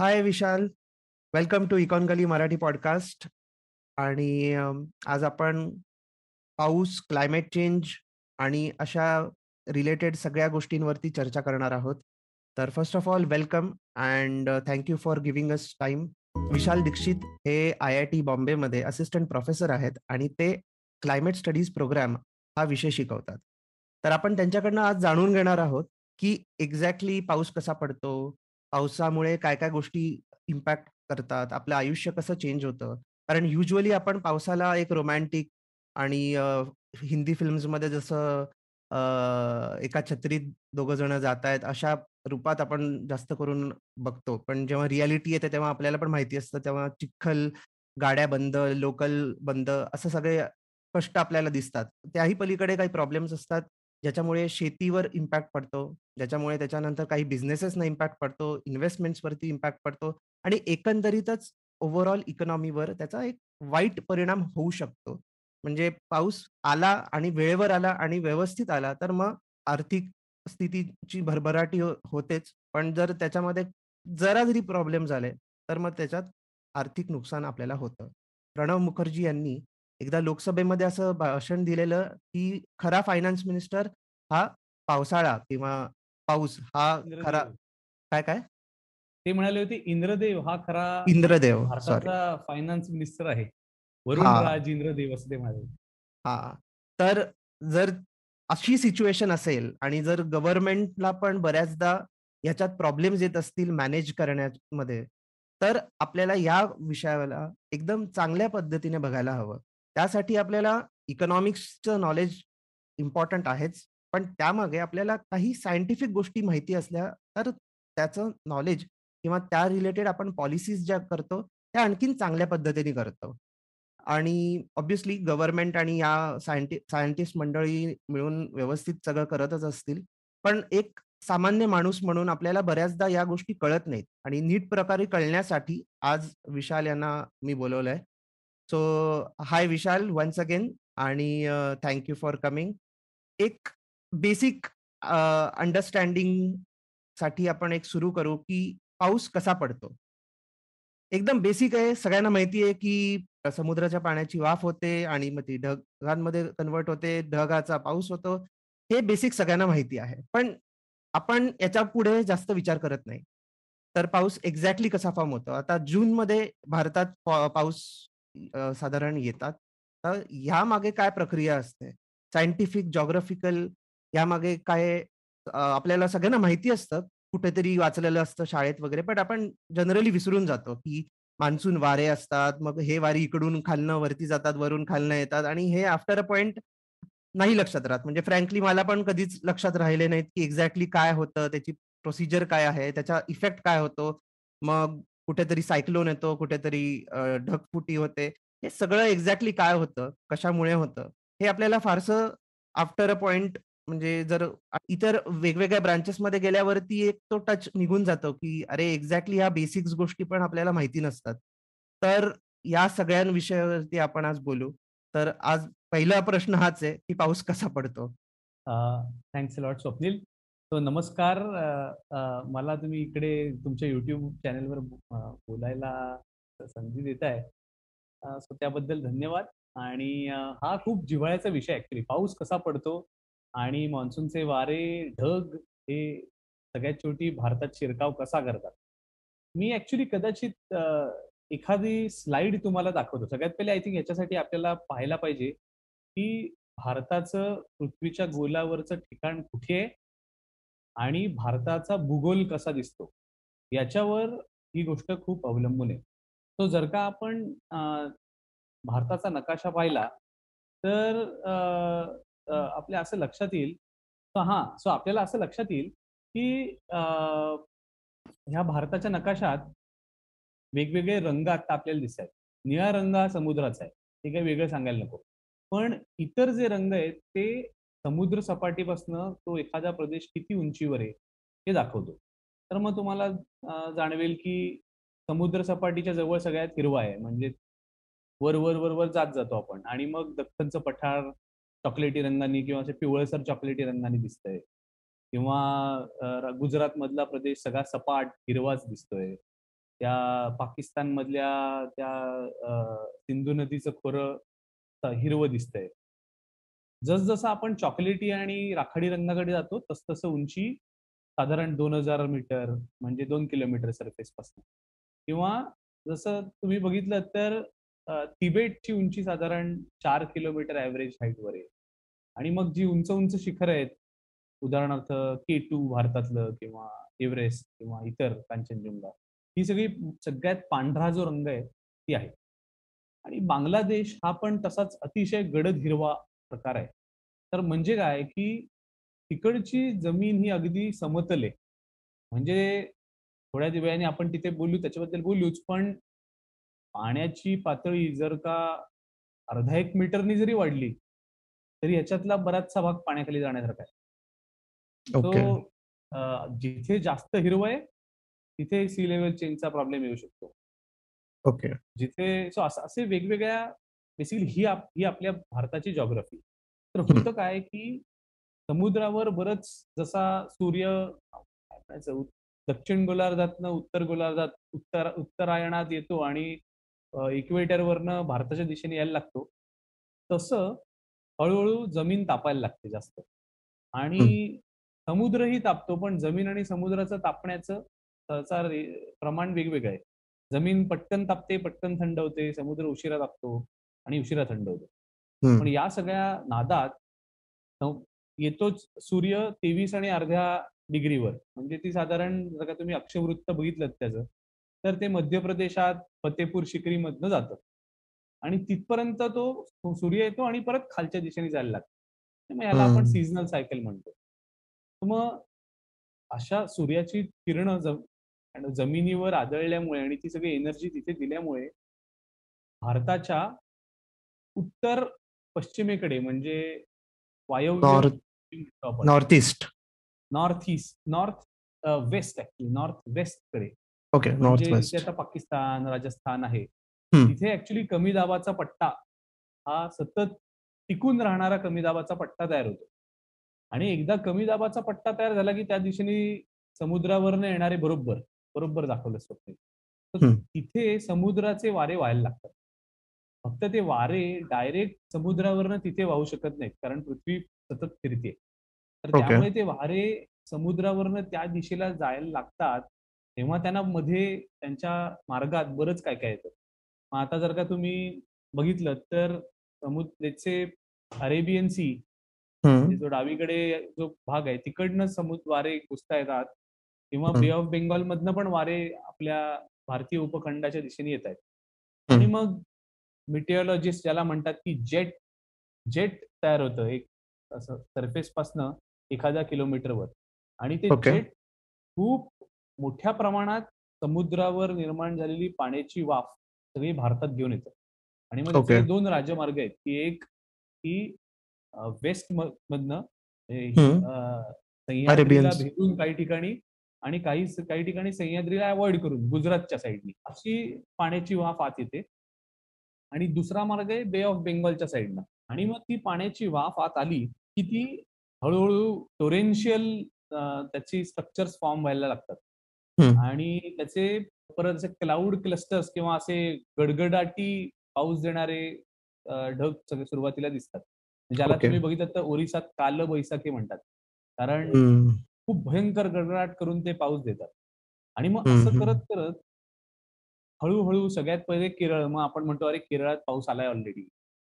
Hi Vishal. Welcome to econ Gully Marathi podcast आणि आज आपण पाऊस, क्लायमेट चेंज आणि अशा रिलेटेड सगळ्या गोष्टींवरती चर्चा करणार आहोत. तर first of all welcome and thank you for giving us time Vishal Dixit हे आय-आय-टी बॉम्बेमध्ये असिस्टंट प्रोफेसर आहेत आणि ते क्लायमेट स्टडीज प्रोग्राम हा विषय शिकवतात. तर आपण त्यांच्याकडनं आज जाणून घेणार आहोत, की एक्झॅक्टली पाऊस कसा पडतो? पावसामुळे काय-काय गोष्टी इम्पॅक्ट करतात? आपलं आयुष्य कसं चेंज होतं? कारण युजली आपण पावसाला एक रोमॅन्टिक आणि हिंदी फिल्म्समध्ये जसं एका छत्रीत दोघं जण जातायत अशा रूपात आपण जास्त करून बघतो. पण जेव्हा रियालिटी येते तेव्हा आपल्याला पण माहिती असतं तेव्हा चिखल, गाड्या बंद, लोकल बंद असं सगळे कष्ट आपल्याला दिसतात. त्याही पलीकडे काही प्रॉब्लेम्स असतात ज्याच्यामुळे शेतीवर इम्पॅक्ट पडतो. ज्याच्यामुळे त्याच्यानंतर काही बिझनेसेसना इम्पॅक्ट पडतो, इन्व्हेस्टमेंट्सवरती इम्पॅक्ट पडतो आणि एकंदरीतच ओव्हरऑल इकॉनॉमीवर त्याचा एक वाईट परिणाम होऊ शकतो. म्हणजे पाऊस आला आणि वेळेवर आला आणि व्यवस्थित आला, तर मग आर्थिक स्थितीची भरभराटी हो होतेच. पण जर त्याच्यामध्ये जरा जरी प्रॉब्लेम झाले, तर मग त्याच्यात आर्थिक नुकसान आपल्याला होतं. प्रणव मुखर्जी यांनी एकदा लोकसभेमध्ये असं भाषण दिलेलं, की खरा फायनान्स मिनिस्टर हा पावसाळा किंवा पाऊस हा खरा. काय, काय? ते म्हणाले होते, "इंद्रदेव हा खरा इंद्रदेव. भारताचा फायनान्स मिनिस्टर आहे. वरुण. राज इंद्रदेव" असं ते म्हणाले. हां. तर जर अशी सिच्युएशन असेल आणि जर गव्हर्नमेंटला पण बऱ्याचदा ह्याच्यात प्रॉब्लेम्स येत असतील मॅनेज करण्यामध्ये, तर आपल्याला या विषयाला एकदम चांगल्या पद्धतीने बघायला हवं. त्यासाठी आपल्याला इकॉनॉमिक्सचं नॉलेज इम्पॉर्टंट आहेच. पण त्यामागे आपल्याला काही सायंटिफिक गोष्टी माहिती असल्या, तर त्याचं नॉलेज किंवा त्या रिलेटेड आपण पॉलिसीज ज्या करतो, त्या आणखीन चांगल्या पद्धतीने करतो. आणि ऑब्व्हियसली गव्हर्नमेंट आणि या सायंटि सायंटिस्ट मंडळी मिळून व्यवस्थित सगळं करतच असतील. पण एक सामान्य माणूस म्हणून आपल्याला बऱ्याचदा या गोष्टी कळत नाहीत आणि नीट प्रकारे कळण्यासाठी आज विशाल यांना मी बोलवलंय so hi Vishal once again आणि thank you thank you for coming. एक बेसिक अंडरस्टँडिंगसाठी आपण एक सुरू करू, की पाऊस कसा पडतो? एकदम बेसिक आहे. सगळ्यांना माहिती आहे, की समुद्राच्या पाण्याची वाफ होते आणि मग ती ढगांमध्ये कन्व्हर्ट होते. ढगाचा पाऊस होतो. हे बेसिक सगळ्यांना माहिती आहे. पण आपण याच्यापुढे जास्त विचार करत नाही. तर पाऊस एक्झॅक्टली कसा फॉर्म होतो? आता जूनमध्ये भारतात पाऊस साधारण येतात. तर ह्या मागे काय प्रक्रिया असते? सायंटिफिक, जॉग्राफिकल यामागे काय आपल्याला सगळ्यांना माहिती असतं. कुठेतरी वाचलेलं असतं शाळेत वगैरे. पण आपण जनरली विसरून जातो, की मान्सून वारे असतात. मग हे वारे इकडून खालनं वरती जातात, वरून खालनं येतात आणि हे आफ्टर अ पॉइंट नाही लक्षात राहत. म्हणजे फ्रँकली मला पण कधीच लक्षात राहिले नाहीत, की एक्झॅक्टली काय होतं, त्याची प्रोसिजर काय आहे, त्याचा इफेक्ट काय होतो. मग कुठेतरी सायक्लोन येतो, कुठेतरी ढगफुटी होते. हे सगळं एक्झॅक्टली काय होतं, कशामुळे होतं, हे आपल्याला फारसं आफ्टर अ पॉइंट म्हणजे जर इतर वेगवेगळ्या ब्रांचेसमध्ये गेल्यावरती एक तो टच निघून जातो, की अरे एक्झॅक्टली ह्या बेसिक्स गोष्टी पण आपल्याला माहिती नसतात. तर या सगळ्या विषयावरती आपण आज बोलू. तर आज पहिला प्रश्न हाच आहे, की पाऊस कसा पडतो? Thanks lot Swapnil. तो नमस्कार. मला तुम्ही इकडे तुमच्या युट्यूब चॅनलवर बोलायला संधी देताय. आहे सो त्याबद्दल धन्यवाद. आणि हा खूप जिव्हाळ्याचा विषय ऍक्च्युली पाऊस कसा पडतो आणि मान्सूनचे वारे, ढग हे सगळ्यात शेवटी भारतात शिरकाव कसा करतात. मी ॲक्चुअली कदाचित एखादी स्लाईड तुम्हाला दाखवतो. सगळ्यात पहिले आय थिंक याच्यासाठी आपल्याला पाहायला पाहिजे, की भारताचं पृथ्वीच्या गोलावरचं ठिकाण कुठे आहे? आणि भारताचा भूगोल कसा दिसतो? याच्यावर ही गोष्ट खूप अवलंबून आहे. तो जर का आपण भारताचा नकाशा पाहिला, तर आपल्या असं लक्षात येईल तर हां, सो आपल्याला असं लक्षात येईल, की अ, ह्या भारताच्या नकाशात वेगवेगळे रंग आता आपल्याला दिसतायत. निळा रंग हा समुद्राचा आहे. ते काही वेगळं सांगायला नको. पण इतर जे रंग आहेत ते समुद्र सपाटीपासनं तो एखादा प्रदेश किती उंचीवर आहे, हे दाखवतो. तर मग तुम्हाला जाणवेल की समुद्र सपाटीच्या जवळ सगळ्यात हिरवा आहे. म्हणजे वर, वर, वर, वर जात जातो आपण आणि मग दख्खनचं पठार चॉकलेटी रंगांनी किंवा असे पिवळसर चॉकलेटी रंगाने दिसतंय किंवा गुजरात गुजरातमधला प्रदेश सगळा सपाट हिरवाच दिसतोय. त्या पाकिस्तानमधल्या त्या सिंधू नदीचं खोरं हिरवं दिसतंय. जसजसं आपण चॉकलेटी आणि राखाडी रंगाकडे जातो, तसतसं उंची साधारण दोन हजार मीटर म्हणजे दोन किलोमीटर सरफेसपासून किंवा जसं तुम्ही बघितलं तर तिबेटची उंची साधारण चार किलोमीटर एव्हरेज हाईटवर आहे. आणि मग जी उंच-उंच शिखर आहेत, उदाहरणार्थ के टू भारतातलं किंवा एव्हरेस्ट किंवा इतर कांचनजंगा, ही सगळी सगळ्यात पांढरा जो रंग आहे, ती आहे. आणि बांगलादेश हा पण तसाच अतिशय गडद हिरवा प्रकार आहे. तर म्हणजे काय, की तिकडची जमीन ही अगदी समतल आहे. म्हणजे थोड्या वेळाने आपण तिथे बोलू, त्याच्याबद्दल बोलूच, पण पाण्याची पातळी जर का अर्धा 1 मीटरनी जरी वाढली, तरी ह्याच्यातला बराचसा भाग पाण्याखाली जाण्यासारखा आहे. तो जिथे जास्त हिरवं आहे, तिथे सी लेव्हल चेंजचा प्रॉब्लेम येऊ शकतो. ओके. जिथे सो असे वेगवेगळ्या बेसिकली ही आप ही आपल्या भारताची जिओग्राफी. तर. होतं काय, की समुद्रावर बरंच जसा सूर्य दक्षिण गोलार्धातनं उत्तर गोलार्धात उत्तर उत्तरायणात येतो आणि इक्वेटरवरनं भारताच्या दिशेने यायला लागतो. तसं हळू-हळू जमीन तापायला लागते जास्त. आणि समुद्रही तापतो, पण जमीन आणि समुद्राचं तापण्याचं सहसा प्रमाण वेगवेगळं आहे. जमीन पटकन तापते, पटकन थंड होते. समुद्र उशिरा तापतो आणि उशिरा थंड होतो. पण. या सगळ्या नादात येतोच सूर्य 23 आणि अर्ध्या डिग्रीवर. म्हणजे ती साधारण जर का तुम्ही अक्षवृत्त बघितलत त्याचं, तर ते मध्य प्रदेशात फतेपूर शिकरीमधनं जातं. आणि तिथपर्यंत तो सूर्य येतो आणि परत खालच्या दिशेने जायला लागतो. मग ह्याला आपण. सीझनल सायकल म्हणतो. मग अशा सूर्याची किरणं जमिनीवर आदळल्यामुळे आणि ती सगळी एनर्जी तिथे दिल्यामुळे भारताच्या उत्तर पश्चिमेकडे म्हणजे वायव्य north east. North east, north west actually north. Okay. म्हणजे वेस्ट. आता पाकिस्तान, राजस्थान आहे. तिथे ॲक्चुअली कमी दाबाचा पट्टा हा सतत टिकून राहणारा कमी दाबाचा पट्टा तयार होतो. आणि एकदा कमी दाबाचा पट्टा तयार झाला, की त्या दिशेने समुद्रावरनं येणारे बरोबर, बरोबर दाखवलं. तर हं. तिथे समुद्राचे वारे वाहायला लागतात. फक्त ते वारे डायरेक्ट समुद्रावरनं तिथे वाहू शकत नाहीत. कारण पृथ्वी सतत फिरते. तर. त्यामुळे ते वारे समुद्रावरनं त्या दिशेला जायला लागतात, तेव्हा त्यांना मध्ये त्यांच्या मार्गात बरंच काय-काय येतं. मग आता जर का तुम्ही बघितलत तर समुद्राचे अरेबियन सी. जो डावीकडे जो भाग आहे, तिकडनं समुद्र वारे घुसता येतात किंवा बे. ऑफ बेंगॉलमधनं पण वारे आपल्या भारतीय उपखंडाच्या दिशेने येतायत. आणि हं. मग मेटिओरॉलॉजिस्ट ज्याला म्हणतात, की जेट जेट तयार होतं एक असं सरफेसपासनं एखाद्या किलोमीटरवर आणि ते ओके. जेट खूप मोठ्या प्रमाणात समुद्रावर निर्माण झालेली पाण्याची वाफ सगळी भारतात घेऊन येतं. आणि मग. त्याचे 2 राजमार्ग आहेत, की एक की वेस्ट मधनं सह्याद्रीला. भेटून काही ठिकाणी आणि काही काही ठिकाणी सह्याद्रीला अव्हॉइड करून गुजरातच्या साइडनी अशी पाण्याची वाफ आत येते. आणि दुसरा मार्ग आहे बे ऑफ बेंगॉलच्या साइडनं. आणि मग ती पाण्याची वाफ आत आली, की ती हळू-हळू टोरेन्शियल त्याची स्ट्रक्चर्स फॉर्म व्हायला लागतात. आणि त्याचे परत असे क्लाउड क्लस्टर्स किंवा असे गडगडाटी पाऊस देणारे ढग सगळे सुरुवातीला दिसतात. ज्याला ओके. तुम्ही बघितलात तर ओरिसात काल बैसाखी म्हणतात. कारण. खूप भयंकर गडगडाट करून ते पाऊस देतात. आणि मग असं हं. करत-करत हळू-हळू सगळ्यात पहिले केरळ. मग आपण म्हणतो, "अरे, केरळात पाऊस आलाय ऑलरेडी."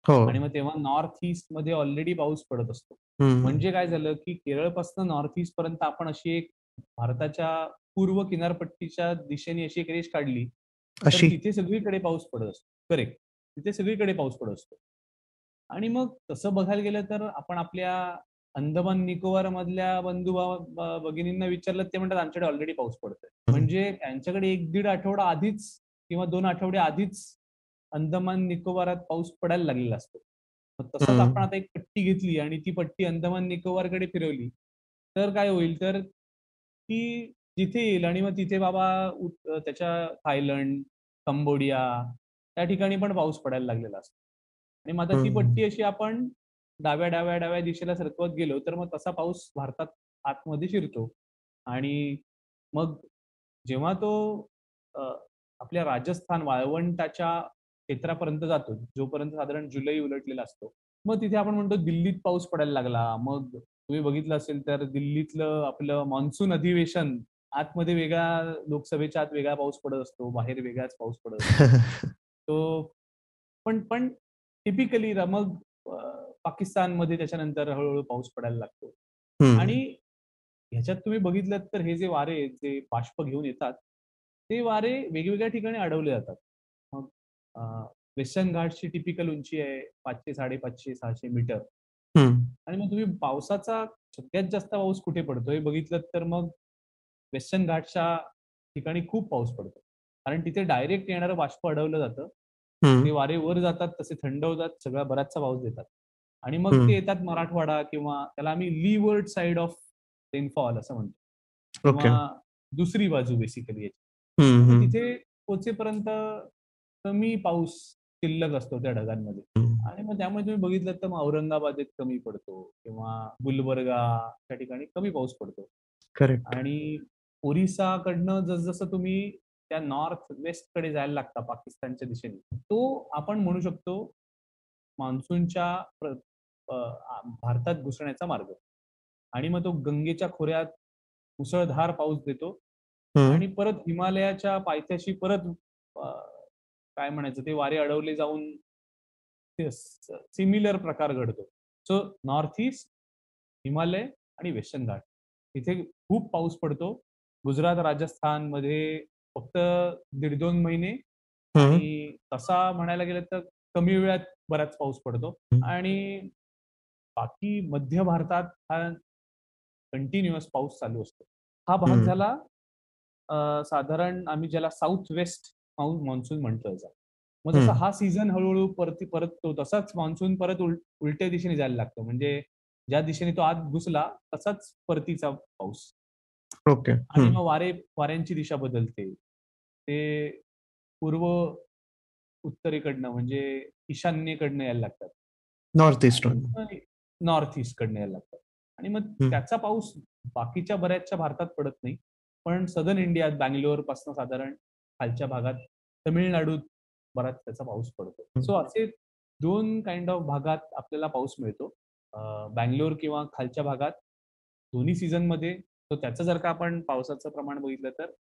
आणि हो. मग तेव्हा नॉर्थ ईस्टमध्ये ऑलरेडी पाऊस पडत असतो. म्हणजे काय झालं, की केरळपासून नॉर्थ ईस्टपर्यंत आपण अशी एक भारताच्या पूर्व किनारपट्टीच्या दिशेने अशी एक रेष काढली, अशी? तिथे सगळीकडे पाऊस पडत असतो. करेक्ट. तिथे सगळीकडे पाऊस पडत असतो. आणि मग तसं बघायला गेलं तर आपण आपल्या अंदमान निकोबारमधल्या बंधू भाव भ भगिनींना विचारलं, ते म्हणतात, "आमच्याकडे ऑलरेडी पाऊस पडतोय." म्हणजे त्यांच्याकडे 1-1.5 आठवडा आधीच किंवा 2 आठवडे आधीच अंदमान निकोबारात पाऊस पडायला लागलेला असतो. मग तसंच आपण. आता एक पट्टी घेतली आणि ती पट्टी अंदमान निकोबारकडे फिरवली, तर काय होईल? तर ती जिथे येईल आणि मग तिथे बाबा त्याच्या थायलंड, कंबोडिया त्या ठिकाणी पण पाऊस पडायला लागलेला असतो. आणि मग आता ती. पट्टी अशी आपण डाव्या, डाव्या, डाव्या दिशेला सरकवत गेलो, तर मग तसा पाऊस भारतात आतमध्ये शिरतो. आणि मग जेव्हा तो आपल्या राजस्थान वाळवंटाच्या क्षेत्रापर्यंत जातो. जोपर्यंत साधारण जुलै उलटलेला असतो. मग तिथे आपण म्हणतो दिल्लीत पाऊस पडायला लागला. मग तुम्ही बघितलं असेल तर दिल्लीतलं आपलं मान्सून अधिवेशन आतमध्ये वेगळा लोकसभेच्या आत वेगळा पाऊस पडत असतो. बाहेर वेगळाच पाऊस पडत असतो. तो पण पण टिपिकली मग पाकिस्तानमध्ये त्याच्यानंतर हळूहळू पाऊस पडायला लागतो. आणि ह्याच्यात तुम्ही बघितलं तर हे जे वारे जे बाष्प घेऊन येतात ते वारे वेगवेगळ्या ठिकाणी अडवले जातात. मग वेस्टर्न घाटची टिपिकल उंची आहे पाचशे साडेपाचशे सहाशे मीटर. आणि मग तुम्ही पावसाचा सगळ्यात जास्त पाऊस कुठे पडतो हे बघितलं तर मग वेस्टर्न घाटच्या ठिकाणी खूप पाऊस पडतो. कारण तिथे डायरेक्ट येणारं बाष्प अडवलं जातं. ते वारे वर जातात तसे थंड होतात सगळा बराचसा पाऊस देतात. आणि मग ते येतात मराठवाडा किंवा त्याला आम्ही लीवर्ड साइड ऑफ रेनफॉल असं म्हणतो. किंवा दुसरी बाजू बेसिकली तिथे पोचेपर्यंत कमी पाऊस शिल्लक असतो त्या ढगांमध्ये. आणि मग त्यामुळे तुम्ही बघितलं तर मग औरंगाबादेत कमी पडतो किंवा गुलबर्गा त्या ठिकाणी कमी पाऊस पडतो. आणि ओरिसाकडनं जसजसं तुम्ही त्या नॉर्थ वेस्टकडे जायला लागता पाकिस्तानच्या दिशेने तो आपण म्हणू शकतो मान्सूनच्या भारतात घुसण्याचा मार्ग. आणि मग तो गंगेच्या खोऱ्यात मुसळधार पाऊस देतो. आणि परत हिमालयाच्या पायथ्याशी परत काय म्हणायचं ते वारे अडवले जाऊन सिमिलर प्रकार घडतो. सो नॉर्थ ईस्ट हिमालय आणि वेस्टर्न घाट. इथे खूप पाऊस पडतो. गुजरात राजस्थानमध्ये फक्त दीड दोन महिने आणि तसा म्हणायला गेलं तर कमी वेळात बराच पाऊस पडतो. आणि बाकी मध्य भारतात हा कंटिन्युअस पाऊस चालू असतो. हा भाग झाला साधारण आम्ही ज्याला साऊथ वेस्ट मान्सून म्हणतोय मग जसा हा सीझन हळूहळू परत परततो तसाच मान्सून परत उलट्या दिशेने जायला लागतो. म्हणजे ज्या दिशेने तो आत घुसला तसाच परतीचा पाऊस. ओके. आणि मग वारे वाऱ्यांची दिशा बदलते. ते पूर्व उत्तरेकडनं म्हणजे ईशान्येकडनं यायला लागतात. नॉर्थ ईस्ट नॉर्थ ईस्ट कडनं यायला लागतात. आणि मग त्याचा पाऊस बाकीच्या बऱ्याचशा भारतात पडत नाही. पण सदर्न इंडियात बँगलोरपासून साधारण खालच्या भागात तमिळनाडूत बराच त्याचा पाऊस पडतो. सो असे दोन काइंड ऑफ भागात आपल्याला पाऊस मिळतो. बँगलोर किंवा खालच्या भागात दोन्ही सीझनमध्ये तो त्याचं जर का आपण पावसाचं प्रमाण बघितलं तर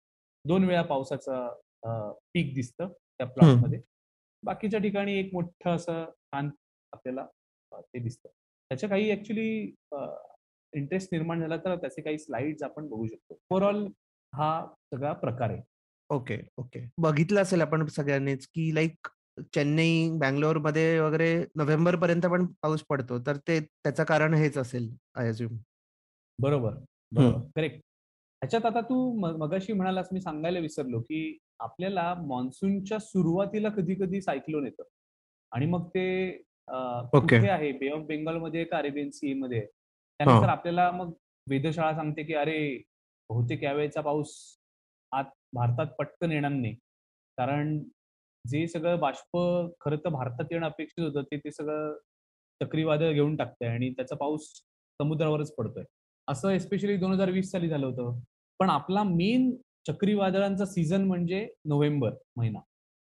दोन वेळा पावसाचं पीक दिसतं त्या प्लॉटमध्ये. बाकीच्या ठिकाणी एक मोठं असं छान आपल्याला ते दिसतं. त्याच्या काही ऍक्च्युली इंटरेस्ट निर्माण झाला तर त्याचे काही स्लाइड्स आपण बघू शकतो. ओव्हरऑल हा सगळा प्रकार आहे. Okay okay. बघितलं असेल आपण सगळ्यांनीच की लाईक चेन्नई बँगलोरमध्ये वगैरे नोव्हेंबर पर्यंत पण पाऊस पडतो. तर ते त्याचं कारण हेच असेल आय अज्युम बरोबर बरोबर. करेक्ट ह्याच्यात आता तू मगाशी म्हणालास मी सांगायला विसरलो की आपल्याला मान्सूनच्या सुरुवातीला कधी कधी सायक्लोन येतं. आणि मग ते कुठे आहे? बे ऑफ बेंगॉलमध्ये का अरेबियन सी मध्ये त्यानंतर आपल्याला मग वेधशाळा सांगते की अरे बहुतेक यावेळेचा पाऊस आत भारतात पटकन येणार नाही. कारण जे सगळं बाष्प खरं तर भारतात येणं अपेक्षित होतं ते ते सगळं चक्रीवादळ घेऊन टाकतंय आणि त्याचा पाऊस समुद्रावरच पडतोय. असं एस्पेशली दोन हजार वीस साली झालं होतं. पण आपला मेन चक्रीवादळांचा सीझन म्हणजे नोव्हेंबर महिना.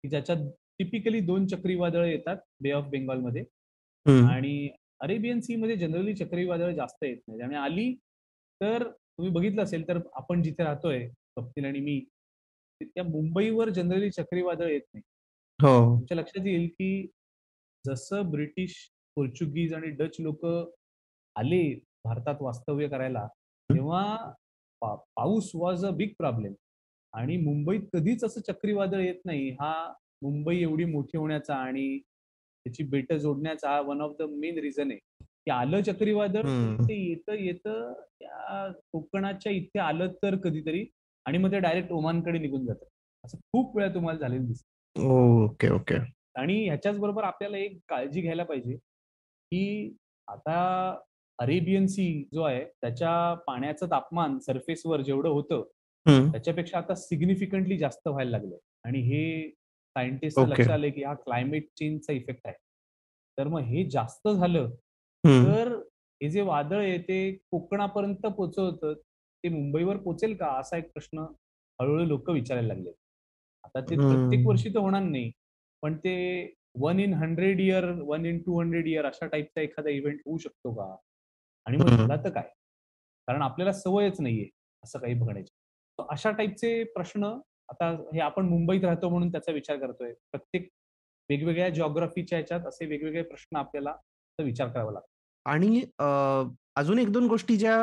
की ज्याच्यात टिपिकली दोन चक्रीवादळ येतात बे ऑफ बेंगॉलमध्ये आणि अरेबियन सी मध्ये जनरली चक्रीवादळ जास्त येत नाही आणि आली तर तुम्ही बघितलं असेल तर आपण जिथे राहतोय कप्तील आणि मी त्या मुंबईवर जनरली चक्रीवादळ येत नाही. हो. तुमच्या लक्षात येईल की जसं ब्रिटिश पोर्चुगीज आणि डच लोक आले भारतात वास्तव्य करायला तेव्हा पाऊस वॉज अ बिग प्रॉब्लेम आणि मुंबईत कधीच असं चक्रीवादळ येत नाही. हा मुंबई एवढी मोठी होण्याचा आणि त्याची बेट जोडण्याचा हा one of the main reason आहे. की आलं चक्रीवादळ ते येतं येतं त्या कोकणाच्या इथे आलं तर कधीतरी आणि मग ते डायरेक्ट ओमानकडे निघून जातं. असं खूप वेळा तुम्हाला झालेलं दिसत. Okay okay. आणि ह्याच्याच बरोबर आपल्याला एक काळजी घ्यायला पाहिजे की आता अरेबियन सी जो आहे त्याच्या पाण्याचं तापमान सरफेसवर जेवढं होतं त्याच्यापेक्षा आता सिग्निफिकंटली जास्त व्हायला लागलं आणि हे सायंटिस्ट लक्षात आले की हा क्लायमेट चेंजचा इफेक्ट आहे. तर मग हे जास्त झालं तर हे जे वादळ आहे ते कोकणापर्यंत पोचवत ते मुंबईवर पोचेल का असा एक प्रश्न हळूहळू लोक विचारायला लागले आता ते प्रत्येक. वर्षी तर होणार नाही. पण ते 1 इन 100 इयर, 1 इन 200 इयर अशा टाइपचा एखादा इव्हेंट होऊ शकतो का? आणि मग. झाला तर काय? कारण आपल्याला सवयच नाहीये असं काही बघण्याची. तर अशा टाइपचे प्रश्न आता हे आपण मुंबईत राहतो म्हणून त्याचा विचार करतोय. प्रत्येक वेगवेगळ्या जिओग्राफीच्या ह्याच्यात असे वेगवेगळे प्रश्न आपल्याला विचार करावा लागतो. आणि अजून 1-2 गोष्टी ज्या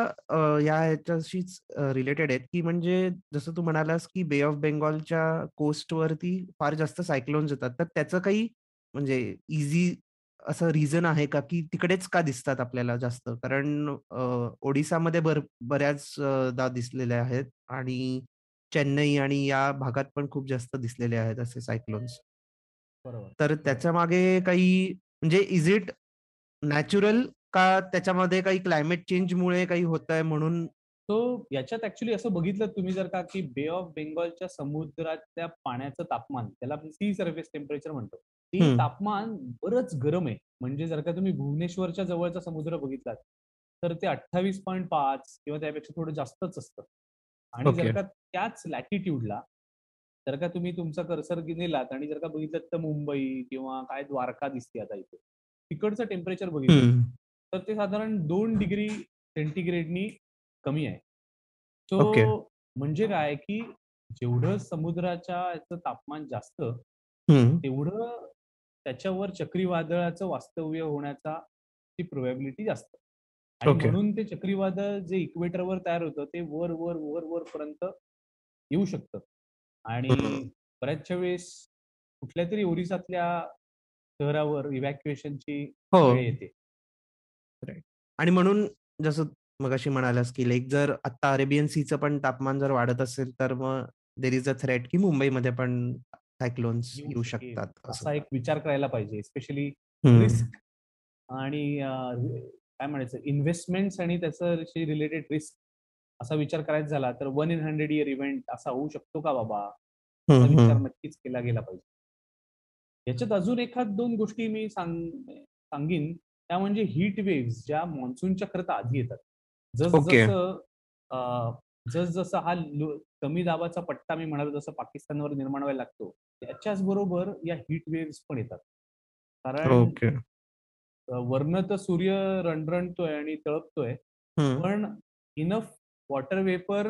या ह्याच्याशीच रिलेटेड आहेत, की म्हणजे जसं तू म्हणालास, की बे ऑफ बेंगॉलच्या कोस्टवरती फार जास्त सायक्लोन्स येतात. तर त्याचं काही म्हणजे ईझी असं रिझन आहे का, की तिकडेच का दिसतात आपल्याला जास्त? कारण ओडिसामध्ये बर बऱ्याचदा दिसलेले आहेत आणि चेन्नई आणि या भागात पण खूप जास्त दिसलेले आहेत असे सायक्लोन्स. बरोबर, तर बरोबर. त्याच्यामागे काही म्हणजे इज इट नॅचरल का त्याच्यामध्ये काही क्लायमेट चेंजमुळे काही होतंय म्हणून सो याच्यात ॲक्चुअली असं बघितलं तुम्ही जर का, की बे ऑफ बेंगॉलच्या समुद्रातल्या पाण्याचं तापमान, त्याला आपण सी सर्फेस टेम्परेचर म्हणतो. ते. तापमान बरंच गरम आहे. म्हणजे जर का तुम्ही भुवनेश्वरच्या जवळचा समुद्र बघितलात, तर ते 28.5 किंवा त्यापेक्षा थोडं जास्तच असतं. आणि जर. का त्याच लॅटिट्यूडला जर का तुम्ही तुमचा कर्सर नेलात आणि जर का बघितलत तर मुंबई किंवा काय द्वारका दिसते आता इथे. तिकडचं टेम्परेचर बघितलं. तर ते साधारण 2 डिग्री सेंटिग्रेडनी कमी आहे. ओके. सो म्हणजे काय, की जेवढं समुद्राच्या याचं तापमान जास्त. तेवढं त्याच्यावर चक्रीवादळाचं वास्तव्य होण्याचा ती प्रोबॅबिलिटी जास्त. आणि ओके. म्हणून ते चक्रीवादळ जे इक्वेटरवर तयार होतं, ते वर, वर, वर, वरपर्यंत येऊ शकतं. आणि बऱ्याचशा वेळेस कुठल्यातरी ओरिसातल्या शहरावर इव्हॅक्युएशनची वेळ हो. येते. आणि म्हणून जसं मगाशी म्हणालास, की लाइक जर आता अरेबियन सीचं पण तापमान जर वाढत असेल, तर मग देअर इस अ थ्रेट, की मुंबईमध्ये पण सायक्लोन्स येऊ शकतात असं. एक विचार करायला पाहिजे. स्पेशली. रिस्क आणि काय म्हणायचं इन्व्हेस्टमेंट्स आणि त्याच्याशी रिलेटेड रिस्क असा विचार करायचा झाला, तर 1 इन 100 इयर इव्हेंट असा होऊ शकतो का बाबा? असा विचार. नक्कीच केला गेला पाहिजे. याच्यात अजून एखाद 2 गोष्टी मी सांग सांगीन, त्या म्हणजे हीट वेव्हज ज्या मान्सूनच्या खरं तर आधी येतात. ओके. जसं-जसं जसं-जसं हा कमी दाबाचा पट्टा मी म्हणालो तसं पाकिस्तानवर निर्माण व्हायला लागतो. त्याच्याच बरोबर या हीट वेव्हज पण येतात. कारण वरनं तर सूर्य रणरणतोय आणि तळपतोय. पण इनफ वॉटर वेपर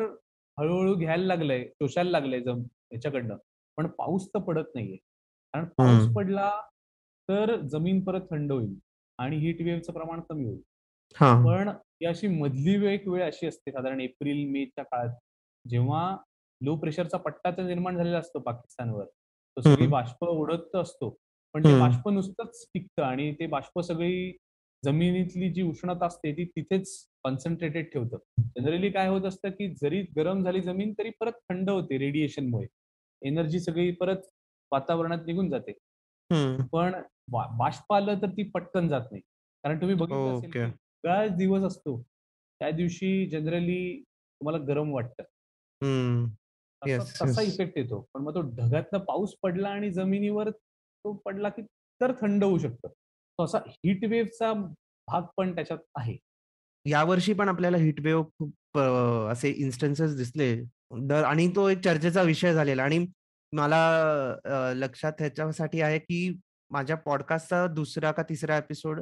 हळू-हळू घ्यायला लागलंय, शोषायला लागलंय जम ह्याच्याकडनं. पण पाऊस तर पडत नाहीये. कारण पाऊस. पडला, तर जमीन परत थंड होईल आणि हीट वेव्हचं प्रमाण कमी होईल. हां. पण ही अशी मधली वेळ एक वेळ अशी असते साधारण एप्रिल-मेच्या काळात, जेव्हा लो प्रेशरचा पट्टा तर निर्माण झालेला असतो पाकिस्तानवर. तो सगळी. बाष्प ओढत असतो. पण ते. बाष्प नुसतंच टिकतं आणि ते बाष्प सगळी जमिनीतली जी उष्णता असते ती तिथेच कॉन्सन्ट्रेटेड ठेवतं. जनरली काय होत असतं, की जरी गरम झाली जमीन तरी परत थंड होते रेडिएशनमुळे. एनर्जी सगळी परत वातावरणात निघून जाते. पण बाष्प आलं तर ती पटकन जात नाही. कारण तुम्ही बघितलं असेल, उगाच दिवस असतो. त्या दिवशी जनरली तुम्हाला गरम वाटतं. तसा. इफेक्ट येतो. पण मग तो ढगातनं पाऊस पडला आणि जमिनीवर तो पडला, की तर थंड होऊ शकतं. तो असा हीट वेव्हचा भाग पण त्याच्यात आहे. यावर्षी पण आपल्याला हीट वेव्ह खूप असे इन्स्टन्सेस दिसले. दर आणि तो एक चर्चेचा विषय झालेला आणि मला लक्षात ह्याच्यासाठी आहे, की माझ्या पॉडकास्टचा दुसरा का तिसरा एपिसोड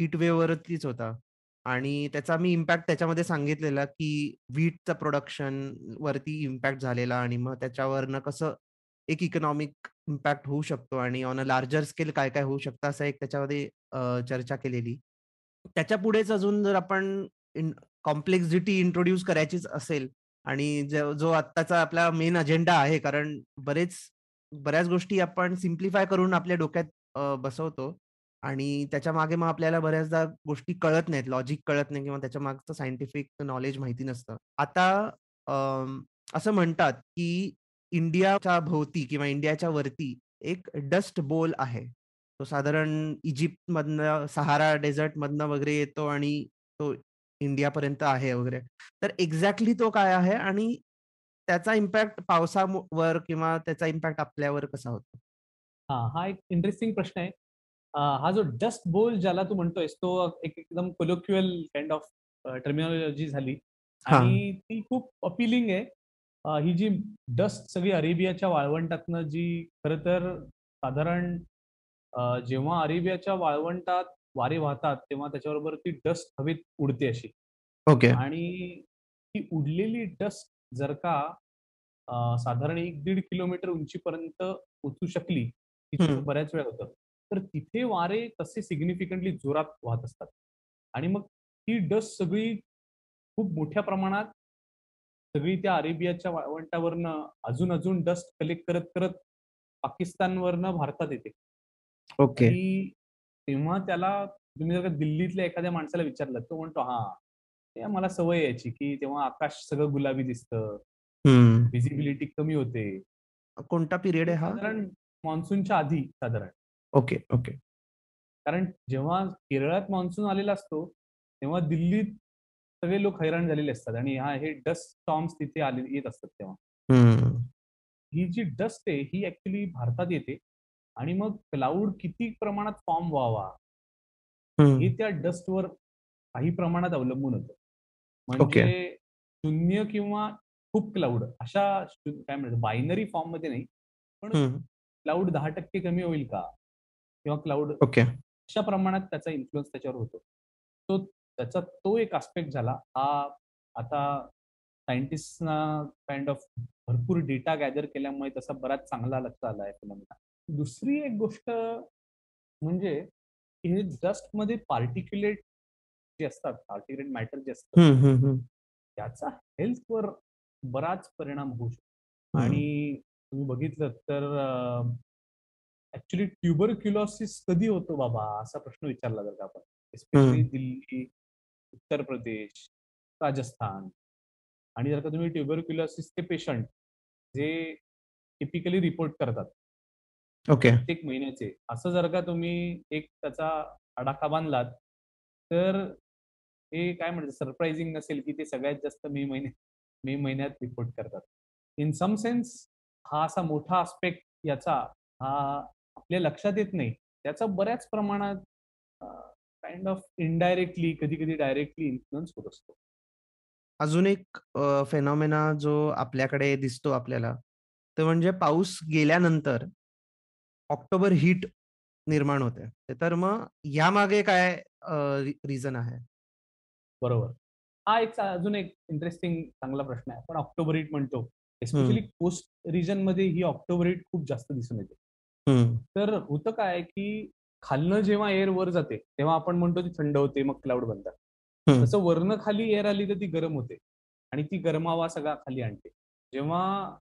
हिटवेवरतीच होता आणि त्याचा मी इम्पॅक्ट त्याच्यामध्ये सांगितलेला, की व्हीटचं प्रोडक्शन वरती इम्पॅक्ट झालेला आणि मग त्याच्यावरनं कसं एक इकॉनॉमिक इम्पॅक्ट होऊ शकतो आणि ऑन अ लार्जर स्केल काय-काय होऊ शकतं असं एक त्याच्यामध्ये चर्चा केलेली. त्याच्या पुढेच अजून जर आपण कॉम्प्लेक्सिटी इंट्रोड्यूस करायचीच असेल आणि जो आत्ताचा आपला मेन अजेंडा आहे, कारण बरेच बऱ्याच गोष्टी आपण सिम्प्लिफाय करून आपल्या डोक्यात बसवतो आणि त्याच्यामागे मग आपल्याला बऱ्याचदा गोष्टी कळत नाहीत, लॉजिक कळत नाही किंवा त्याच्या मागचं सायंटिफिक नॉलेज माहिती नसतं. आता असं म्हणतात, की इंडियाच्या भोवती किंवा इंडियाच्या वरती एक डस्ट बोल आहे. तो साधारण इजिप्तमधनं, सहारा डेझर्टमधनं वगैरे येतो आणि तो इंडियापर्यंत आहे वगैरे. तर एक्झॅक्टली तो काय आहे आणि त्याचा इम्पॅक्ट पावसावर किंवा त्याचा इम्पॅक्ट आपल्यावर कसा होतो? हां, हा एक इंटरेस्टिंग प्रश्न आहे. हा जो डस्ट बोल ज्याला तू म्हणतोयस, तो एक एकदम कोलोक्युअल काइंड ऑफ टर्मिनॉलॉजी झाली आणि. ती खूप अपीलिंग आहे. ही जी डस्ट सगळी अरेबियाच्या वाळवंटातनं जी खरं तर साधारण जेव्हा अरेबियाच्या वाळवंटात वारे वाहतात, तेव्हा त्याच्याबरोबर ती डस्ट हवेत उडते अशी. ओके. आणि ती उडलेली डस्ट जर का साधारण 1-1.5 किलोमीटर उंचीपर्यंत पोहोचू शकली, तिथं. बऱ्याच वेळा होतं. तर तिथे वारे तसे सिग्निफिकंटली जोरात वाहत असतात. आणि मग ती डस्ट सगळी खूप मोठ्या प्रमाणात सगळी त्या अरेबियाच्या वाळवंटावरनं अजून-अजून डस्ट कलेक्ट करत-करत पाकिस्तानवरनं भारतात येते. ओके. आणि तेव्हा त्याला तुम्ही जर का दिल्लीतल्या एखाद्या माणसाला विचारलं, तो म्हणतो, "हां, ते मला सवय आहे याची, की तेव्हा आकाश सगळं गुलाबी दिसतं. व्हिजिबिलिटी कमी होते." कोणता पिरियड आहे हा? साधारण मान्सूनच्या आधी साधारण. Okay, okay. कारण जेव्हा केरळात मान्सून आलेला असतो, तेव्हा दिल्लीत सगळे लोक हैराण झालेले असतात आणि हां, हे डस्ट स्टॉर्म्स तिथे आले येत असतात तेव्हा. हं. जी डस्ट आहे, ही ॲक्चुअली भारतात येते आणि मग क्लाउड किती प्रमाणात फॉर्म व्हावा, हे. त्या डस्टवर काही प्रमाणात अवलंबून होतं. म्हणजे 0 किंवा खूप क्लाउड अशा काय म्हणतात बायनरी फॉर्ममध्ये नाही. पण. क्लाउड 10% कमी होईल का? किंवा क्लाउड. अशा प्रमाणात त्याचा इन्फ्लुअन्स त्याच्यावर होतो. तो त्याचा तो एक आस्पेक्ट झाला. हा आता सायंटिस्टना काइंड ऑफ भरपूर डेटा गॅदर केल्यामुळे तसा बराच चांगला लक्षात आला आहे फिनॉमिना. दुसरी एक गोष्ट म्हणजे हे डस्टमध्ये पार्टिक्युलेट जे असतात, पार्टिक्युलेट मॅटर जे असतं, हं. त्याचा हेल्थवर बराच परिणाम होऊ शकतो. आणि तुम्ही बघितलंत तर अ, ॲक्चुअली ट्युबरक्युलोसिस कधी होतो बाबा? असा प्रश्न विचारला जर का आपण. एस्पेशली दिल्ली, उत्तर प्रदेश, राजस्थान आणि जर का तुम्ही ट्युबरक्युलोसिसचे पेशंट जे टिपिकली रिपोर्ट करतात. ओके. प्रत्येक महिन्याचे. असं जर का तुम्ही एक त्याचा आडाखा बांधलात, तर हे काय म्हणतात सरप्रायझिंग नसेल, की ते सगळ्यात जास्त मे महिन्यात मे महिन्यात रिपोर्ट करतात. इन सम सेन्स हा असा मोठा आस्पेक्ट याचा हा आपल्या लक्षात येत नाही. त्याचा बऱ्याच प्रमाणात काइंड ऑफ इनडायरेक्टली कधी-कधी डायरेक्टली इन्फ्लुअन्स होत असतो. अजून एक फेनॉमेना जो आपल्याकडे दिसतो आपल्याला, ते म्हणजे पाऊस गेल्यानंतर ऑक्टोबर हीट निर्माण होते. तर मग यामागे काय रिझन आहे? बरोबर. हा एक अजून एक इंटरेस्टिंग चांगला प्रश्न आहे. आपण ऑक्टोबर हीट म्हणतो. एस्पेशली कोस्ट रिजनमध्ये ही ऑक्टोबर हीट खूप जास्त दिसून येते. हं, तर होतं काय, की खालनं जेव्हा एअर वर जाते, तेव्हा आपण म्हणतो ती थंड होते, मग क्लाउड बनतात. तसं वरनं खाली एअर आली तर ती गरम होते आणि ती गरमावा सगळा खाली आणते. जेव्हा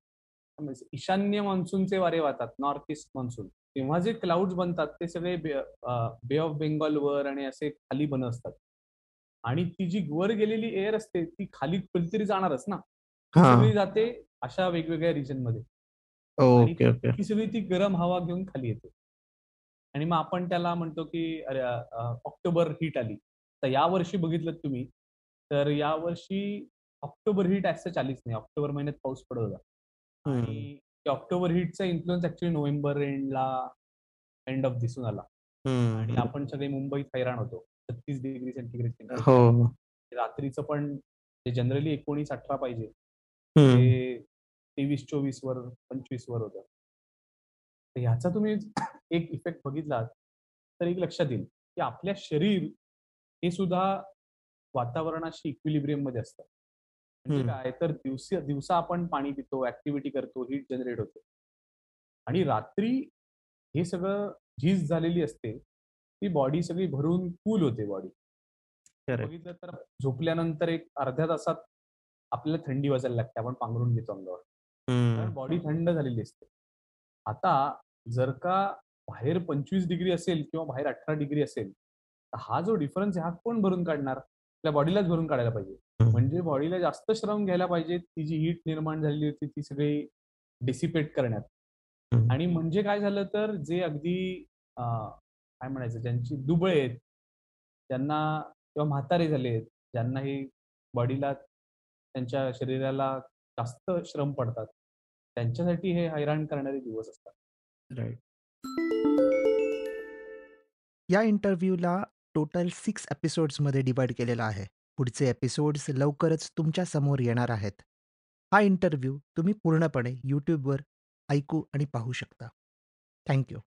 ईशान्य मान्सूनचे वारे वाहतात, नॉर्थ ईस्ट मान्सून, तेव्हा जे क्लाउड्स बनतात ते सगळे बे ऑफ बेंगॉलवर आणि असे खाली बनत असतात. आणि ती जी वर गेलेली एअर असते, ती खाली कधीतरी जाणारच ना. सगळी जाते अशा वेगवेगळ्या ओके, ओके. ती सगळी ती गरम हवा घेऊन खाली येते. आणि मग आपण त्याला म्हणतो, की अरे ऑक्टोबर हीट आली. तर यावर्षी बघितलत तुम्ही, तर यावर्षी ऑक्टोबर हीट ॲज सच आलीच नाही. ऑक्टोबर महिन्यात पाऊस पडत होता. हं, आणि ऑक्टोबर हीटचा इन्फ्लुअन्स ॲक्चुअली नोव्हेंबर एंडला काइंड ऑफ दिसून आला. आणि. आपण सगळे मुंबईत हैराण होतो. 36 डिग्री सेंटिग्रेड. हो. रात्रीचं पण जे जनरली 19-18 पाहिजे, हं, ते 23-24 वर 25 वर होतं. तर ह्याचा तुम्ही एक इफेक्ट बघितलात, तर एक लक्षात येईल, की आपल्या शरीर हे सुद्धा वातावरणाशी इक्विलिब्रियममध्ये असतं. म्हणजे काय तर दिवस दिवसा आपण पाणी पितो, ॲक्टिव्हिटी करतो, हीट जनरेट होते. आणि रात्री हे सगळं झीज झालेली असते. ती बॉडी सगळी भरून कूल होते बॉडी. बघितलं तर झोपल्यानंतर एक अर्ध्या तासात आपल्याला थंडी वाजायला लागते. आपण पांघरून घेतो अंगावर. कारण बॉडी थंड झालेली असते. आता जर का बाहेर 25 डिग्री असेल किंवा बाहेर 18 डिग्री असेल, तर हा जो डिफरन्स आहे हा कोण भरून काढणार? आपल्या बॉडीलाच भरून काढायला पाहिजे. म्हणजे बॉडीला जास्त श्रम घ्यायला पाहिजे, ती जी हीट निर्माण झालेली होती ती सगळी डिसिपेट करण्यात. हं, आणि म्हणजे काय झालं तर जे अगदी काय म्हणायचं ज्यांची दुबळे आहेत, ज्यांना किंवा म्हातारे झालेत, ज्यांना ही बॉडीला त्यांच्या शरीराला जास्त श्रम पडतात. त्यांच्यासाठी हे हैराण करणारे दिवस असतात. राइट. या इंटरव्ह्यूला टोटल सिक्स एपिसोड्समध्ये डिवाइड केलेलं आहे. पुढचे एपिसोड्स लवकरच तुमच्यासमोर येणार आहेत. हा इंटरव्ह्यू तुम्ही पूर्णपणे यूट्यूबवर ऐकू आणि पाहू शकता. Thank you.